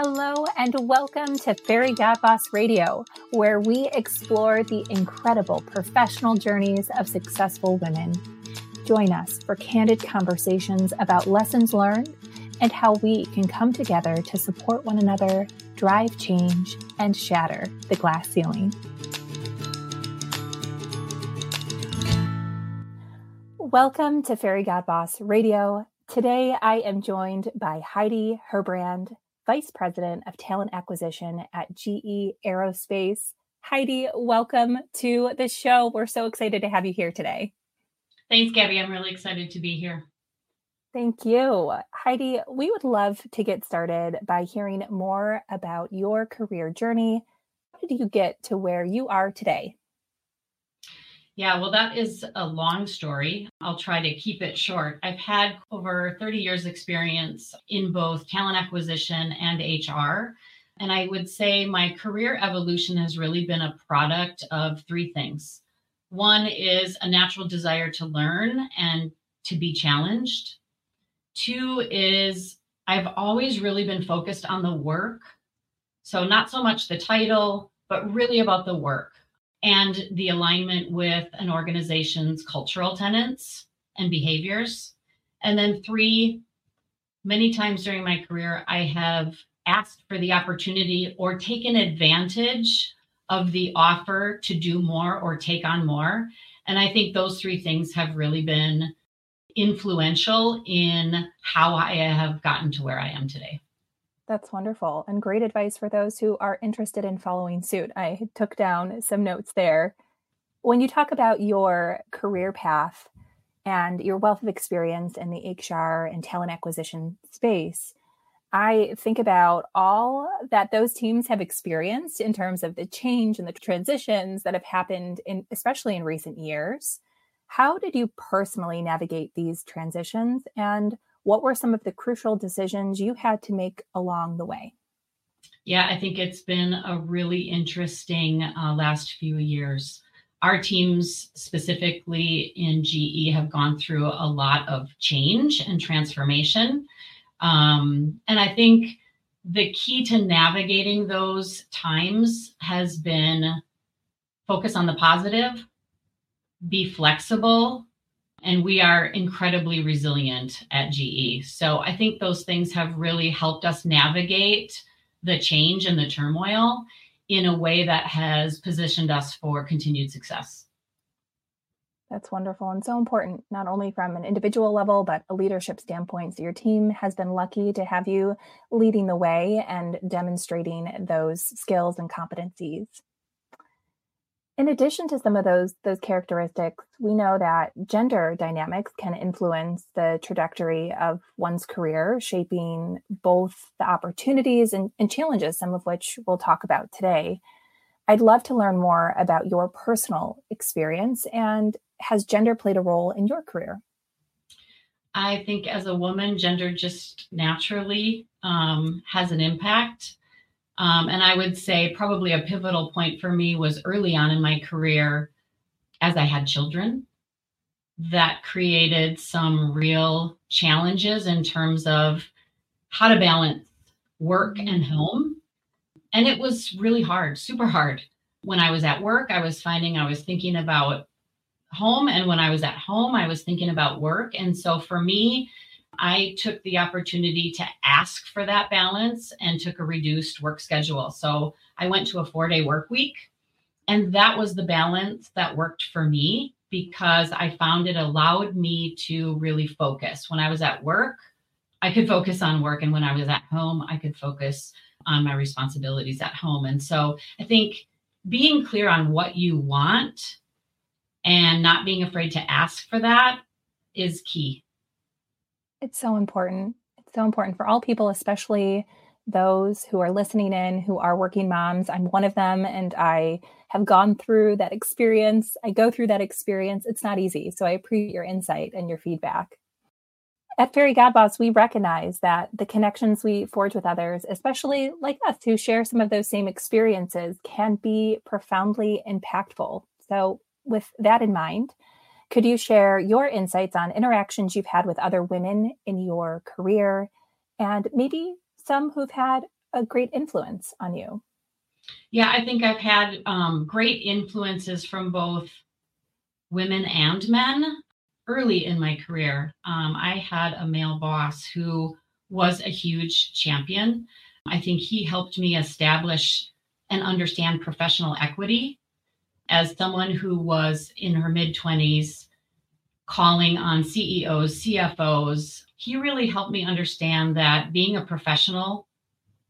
Hello, and welcome to Fairy Godboss Radio, where we explore the incredible professional journeys of successful women. Join us for candid conversations about lessons learned and how we can come together to support one another, drive change, and shatter the glass ceiling. Welcome to Fairy Godboss Radio. Today I am joined by Heidi Herbrand, Vice President of Talent Acquisition at GE Aerospace. Heidi, welcome to the show. We're so excited to have you here today. Thanks, Gabby. I'm really excited to be here. Thank you. Heidi, we would love to get started by hearing more about your career journey. How did you get to where you are today? Yeah, well, that is a long story. I'll try to keep it short. I've had over 30 years' experience in both talent acquisition and HR. And I would say my career evolution has really been a product of three things. One is a natural desire to learn and to be challenged. Two is I've always really been focused on the work. So, not so much the title, but really about the work and the alignment with an organization's cultural tenets and behaviors. And then, three, many times during my career, I have asked for the opportunity or taken advantage of the offer to do more or take on more. And I think those three things have really been influential in how I have gotten to where I am today. That's wonderful and great advice for those who are interested in following suit. I took down some notes there. When you talk about your career path and your wealth of experience in the HR and talent acquisition space, I think about all that those teams have experienced in terms of the change and the transitions that have happened in especially in recent years. How did you personally navigate these transitions and what were some of the crucial decisions you had to make along the way? Yeah, I think it's been a really interesting uh, last few years. Our teams, specifically in GE, have gone through a lot of change and transformation. Um, and I think the key to navigating those times has been focus on the positive, be flexible, and we are incredibly resilient at GE. So I think those things have really helped us navigate the change and the turmoil in a way that has positioned us for continued success. That's wonderful and so important, not only from an individual level, but a leadership standpoint. So, your team has been lucky to have you leading the way and demonstrating those skills and competencies. In addition to some of those those characteristics, we know that gender dynamics can influence the trajectory of one's career, shaping both the opportunities and, and challenges, some of which we'll talk about today. I'd love to learn more about your personal experience and has gender played a role in your career? I think as a woman, gender just naturally um, has an impact. Um, and I would say probably a pivotal point for me was early on in my career as I had children. That created some real challenges in terms of how to balance work and home. And it was really hard, super hard. When I was at work, I was finding I was thinking about home. And when I was at home, I was thinking about work. And so for me, I took the opportunity to ask for that balance and took a reduced work schedule. So I went to a four day work week. And that was the balance that worked for me because I found it allowed me to really focus. When I was at work, I could focus on work. And when I was at home, I could focus on my responsibilities at home. And so I think being clear on what you want and not being afraid to ask for that is key it's so important. It's so important for all people, especially those who are listening in who are working moms. I'm one of them and I have gone through that experience. I go through that experience. It's not easy. So I appreciate your insight and your feedback. At Fairy Godboss, we recognize that the connections we forge with others, especially like us who share some of those same experiences, can be profoundly impactful. So, with that in mind, could you share your insights on interactions you've had with other women in your career and maybe some who've had a great influence on you? Yeah, I think I've had um, great influences from both women and men early in my career. Um, I had a male boss who was a huge champion. I think he helped me establish and understand professional equity as someone who was in her mid 20s calling on CEOs, CFOs. He really helped me understand that being a professional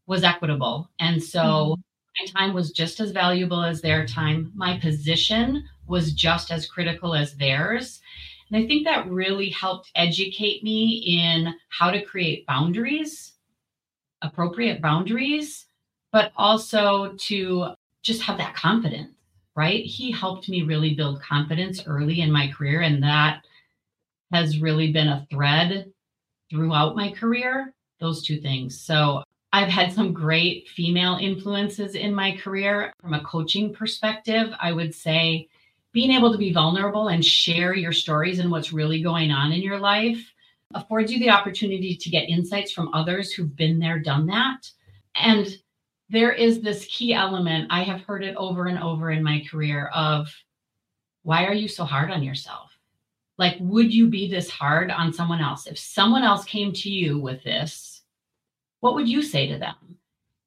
was equitable. And so mm-hmm. my time was just as valuable as their time. My position was just as critical as theirs. And I think that really helped educate me in how to create boundaries, appropriate boundaries, but also to just have that confidence, right? He helped me really build confidence early in my career. And that has really been a thread throughout my career, those two things. So I've had some great female influences in my career. From a coaching perspective, I would say being able to be vulnerable and share your stories and what's really going on in your life affords you the opportunity to get insights from others who've been there, done that. And there is this key element, I have heard it over and over in my career of why are you so hard on yourself? Like, would you be this hard on someone else? If someone else came to you with this, what would you say to them?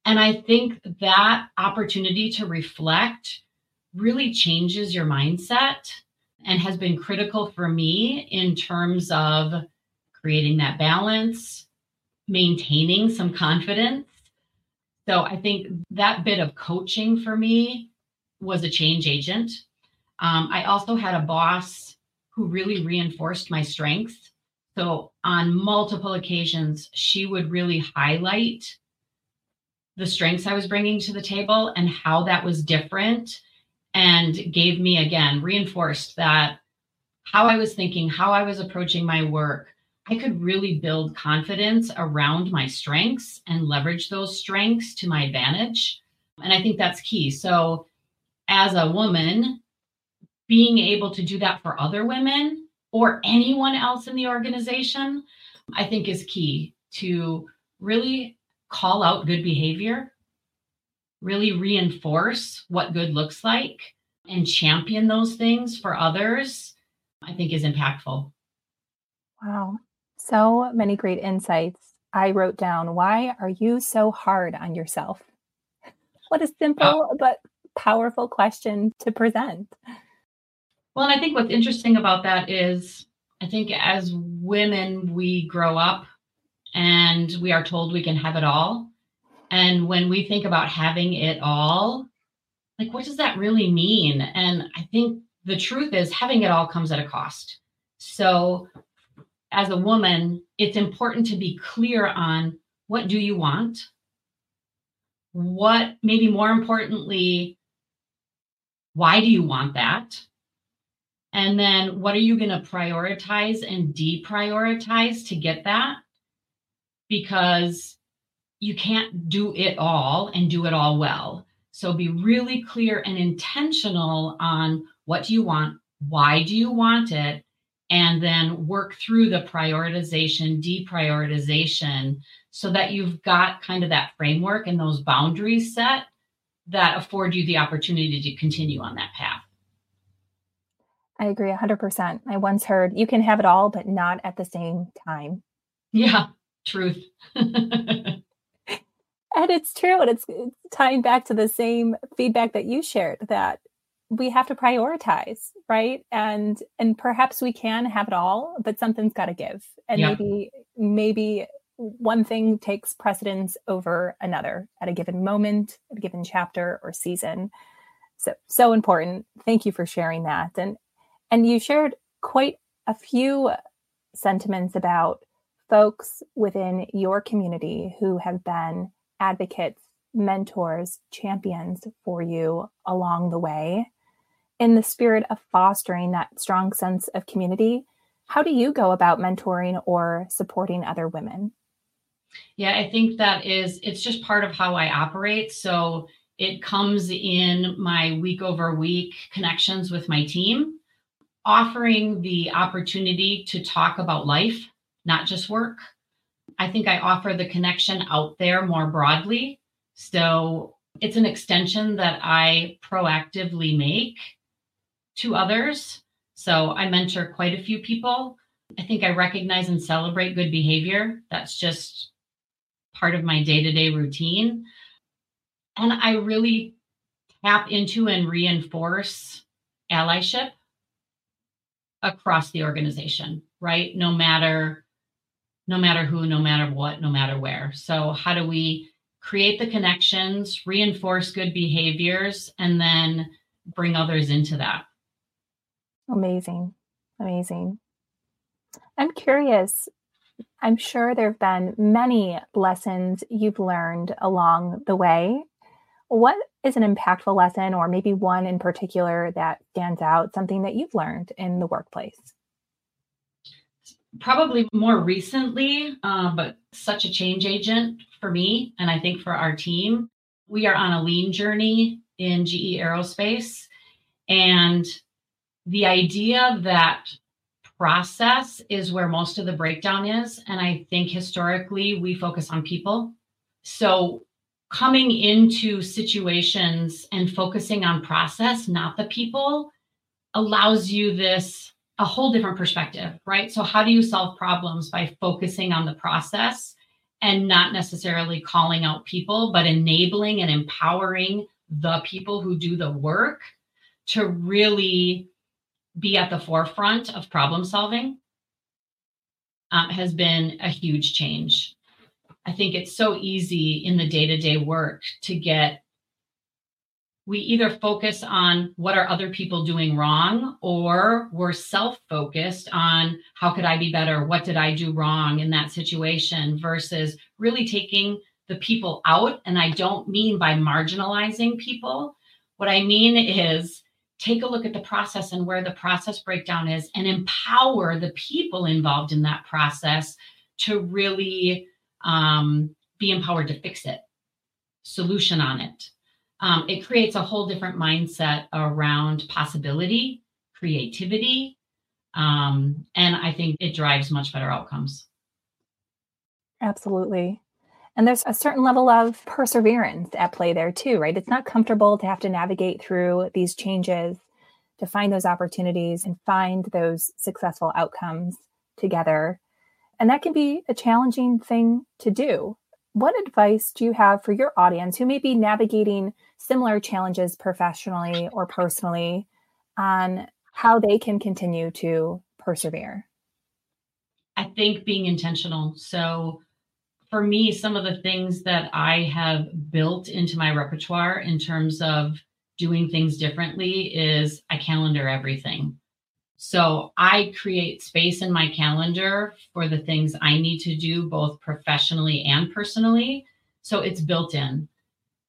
And I think that opportunity to reflect really changes your mindset and has been critical for me in terms of creating that balance, maintaining some confidence. So I think that bit of coaching for me was a change agent. Um, I also had a boss who really reinforced my strengths. So on multiple occasions, she would really highlight the strengths I was bringing to the table and how that was different and gave me again reinforced that how I was thinking, how I was approaching my work, I could really build confidence around my strengths and leverage those strengths to my advantage. And I think that's key. So, as a woman, being able to do that for other women or anyone else in the organization, I think is key to really call out good behavior really reinforce what good looks like and champion those things for others, I think is impactful. Wow. So many great insights. I wrote down, why are you so hard on yourself? What a uh simple oh. but powerful question to present. Well, and I think what's interesting about that is I think as women, we grow up and we are told we can have it all. And when we think about having it all, like what does that really mean? And I think the truth is having it all comes at a cost. So as a woman, it's important to be clear on what do you want? What maybe more importantly, why do you want that? And then what are you going to prioritize and deprioritize to get that? Because you can't do it all and do it all well. So be really clear and intentional on what do you want, why do you want it, and then work through the prioritization, deprioritization, so that you've got kind of that framework and those boundaries set that afford you the opportunity to continue on that path. I agree 100%. I once heard you can have it all, but not at the same time. Yeah, truth. and it's true and it's, it's tying back to the same feedback that you shared that we have to prioritize right? And and perhaps we can have it all but something's got to give. And yeah. maybe maybe one thing takes precedence over another at a given moment at a given chapter or season. So so important. Thank you for sharing that. And and you shared quite a few sentiments about folks within your community who have been advocates, mentors, champions for you along the way. In the spirit of fostering that strong sense of community, how do you go about mentoring or supporting other women? Yeah, I think that is, it's just part of how I operate. So it comes in my week over week connections with my team, offering the opportunity to talk about life, not just work. I think I offer the connection out there more broadly So it's an extension that I proactively make to others. So I mentor quite a few people. I think I recognize and celebrate good behavior. That's just part of my day to day routine. And I really tap into and reinforce allyship across the organization, right? No matter no matter who, no matter what, no matter where. So how do we create the connections, reinforce good behaviors and then bring others into that? Amazing. Amazing. I'm curious. I'm sure there have been many lessons you've learned along the way. What is an impactful lesson, or maybe one in particular that stands out, something that you've learned in the workplace? Probably more recently, uh, but such a change agent for me, and I think for our team. We are on a lean journey in GE Aerospace. And the idea that process is where most of the breakdown is. And I think historically we focus on people. So coming into situations and focusing on process, not the people, allows you this a whole different perspective, right? So, how do you solve problems by focusing on the process and not necessarily calling out people, but enabling and empowering the people who do the work to really be at the forefront of problem solving um, has been a huge change. I think it's so easy in the day to day work to get, we either focus on what are other people doing wrong, or we're self focused on how could I be better? What did I do wrong in that situation versus really taking the people out. And I don't mean by marginalizing people. What I mean is take a look at the process and where the process breakdown is and empower the people involved in that process to really um, be empowered to fix it, solution on it. Um, it creates a whole different mindset around possibility, creativity, um, and I think it drives much better outcomes. Absolutely. And there's a certain level of perseverance at play there too, right? It's not comfortable to have to navigate through these changes, to find those opportunities and find those successful outcomes together. And that can be a challenging thing to do. What advice do you have for your audience who may be navigating similar challenges professionally or personally on how they can continue to persevere? I think being intentional. So, for me, some of the things that I have built into my repertoire in terms of doing things differently is I calendar everything. So I create space in my calendar for the things I need to do, both professionally and personally. So it's built in.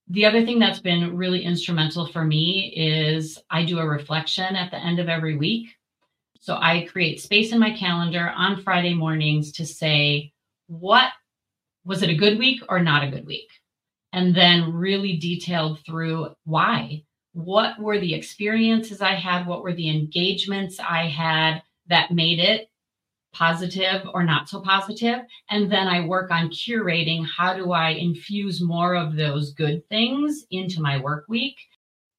The other thing that's been really instrumental for me is I do a reflection at the end of every week. So I create space in my calendar on Friday mornings to say, what was it a good week or not a good week? And then really detailed through why what were the experiences I had? What were the engagements I had that made it positive or not so positive? And then I work on curating how do I infuse more of those good things into my work week?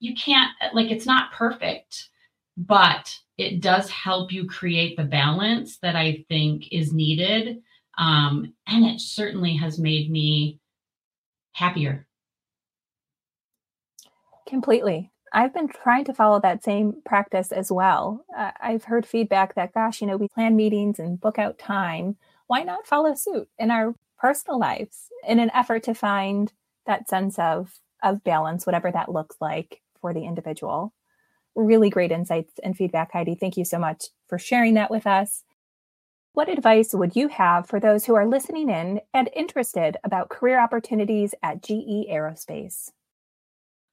You can't, like, it's not perfect, but it does help you create the balance that I think is needed. Um, and it certainly has made me happier Completely. I've been trying to follow that same practice as well. Uh, I've heard feedback that, gosh, you know, we plan meetings and book out time. Why not follow suit in our personal lives in an effort to find that sense of, of balance, whatever that looks like for the individual? Really great insights and feedback, Heidi. Thank you so much for sharing that with us. What advice would you have for those who are listening in and interested about career opportunities at GE Aerospace?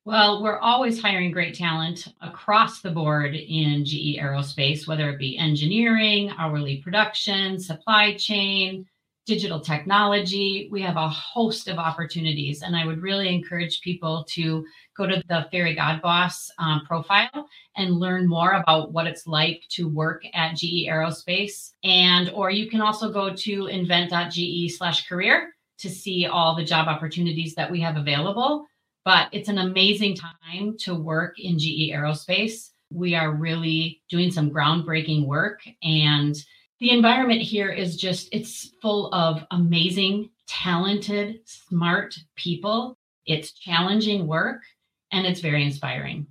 Well, we're always hiring great talent across the board in GE Aerospace, whether it be engineering, hourly production, supply chain, digital technology. We have a host of opportunities, and I would really encourage people to go to the Fairy God Boss um, profile and learn more about what it's like to work at GE Aerospace. And or you can also go to invent.ge slash career to see all the job opportunities that we have available. But it's an amazing time to work in GE Aerospace. We are really doing some groundbreaking work and the environment here is just it's full of amazing, talented, smart people. It's challenging work and it's very inspiring.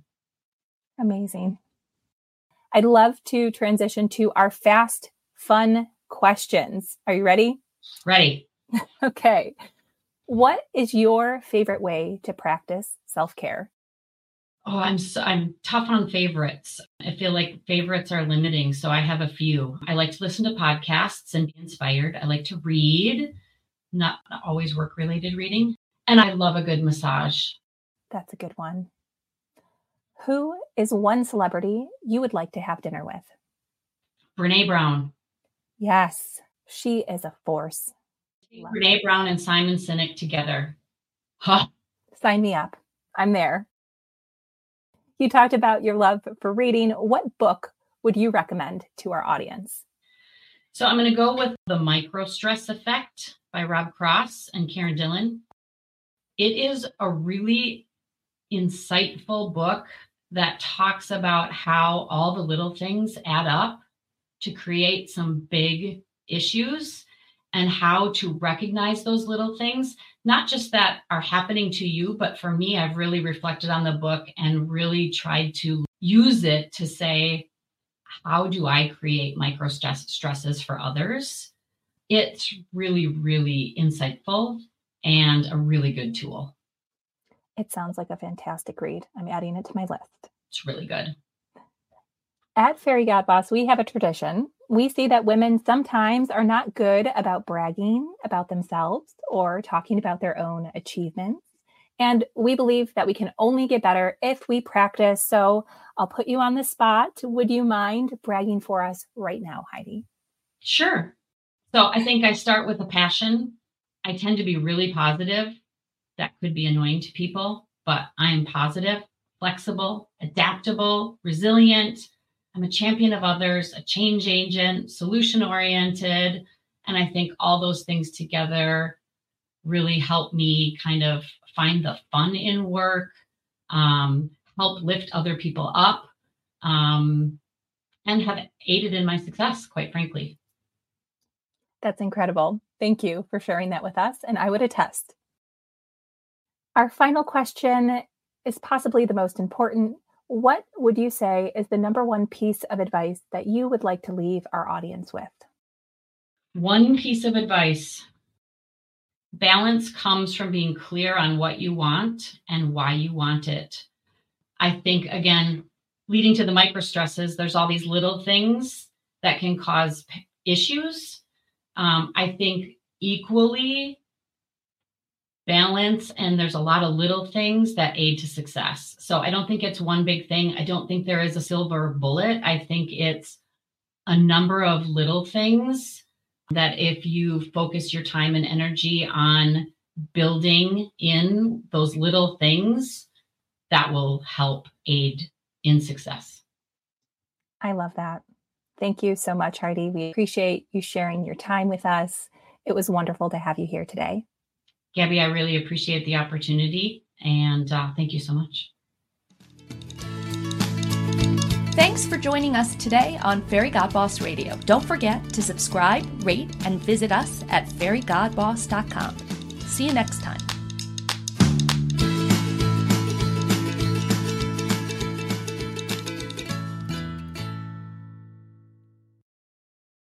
Amazing. I'd love to transition to our fast, fun questions. Are you ready? Ready. okay. What is your favorite way to practice self care? Oh, I'm so, I'm tough on favorites. I feel like favorites are limiting, so I have a few. I like to listen to podcasts and be inspired. I like to read, not always work related reading, and I love a good massage. That's a good one. Who is one celebrity you would like to have dinner with? Brene Brown. Yes, she is a force. Brene Brown and Simon Sinek together. Huh. Sign me up. I'm there. You talked about your love for reading. What book would you recommend to our audience? So I'm going to go with The Micro Stress Effect by Rob Cross and Karen Dillon. It is a really insightful book that talks about how all the little things add up to create some big issues and how to recognize those little things, not just that are happening to you, but for me, I've really reflected on the book and really tried to use it to say, how do I create micro stress stresses for others? It's really, really insightful and a really good tool. It sounds like a fantastic read. I'm adding it to my list. It's really good. At Fairy Godboss, we have a tradition. We see that women sometimes are not good about bragging about themselves or talking about their own achievements. And we believe that we can only get better if we practice. So I'll put you on the spot. Would you mind bragging for us right now, Heidi? Sure. So I think I start with a passion. I tend to be really positive. That could be annoying to people, but I am positive, flexible, adaptable, resilient, I'm a champion of others, a change agent, solution oriented. And I think all those things together really help me kind of find the fun in work, um, help lift other people up, um, and have aided in my success, quite frankly. That's incredible. Thank you for sharing that with us. And I would attest. Our final question is possibly the most important what would you say is the number one piece of advice that you would like to leave our audience with? One piece of advice balance comes from being clear on what you want and why you want it. I think, again, leading to the micro stresses, there's all these little things that can cause issues. Um, I think equally balance and there's a lot of little things that aid to success. So I don't think it's one big thing. I don't think there is a silver bullet. I think it's a number of little things that if you focus your time and energy on building in those little things, that will help aid in success. I love that. Thank you so much, Heidi. We appreciate you sharing your time with us. It was wonderful to have you here today. Gabby, I really appreciate the opportunity and uh, thank you so much. Thanks for joining us today on Fairy God Boss Radio. Don't forget to subscribe, rate, and visit us at fairygodboss.com. See you next time.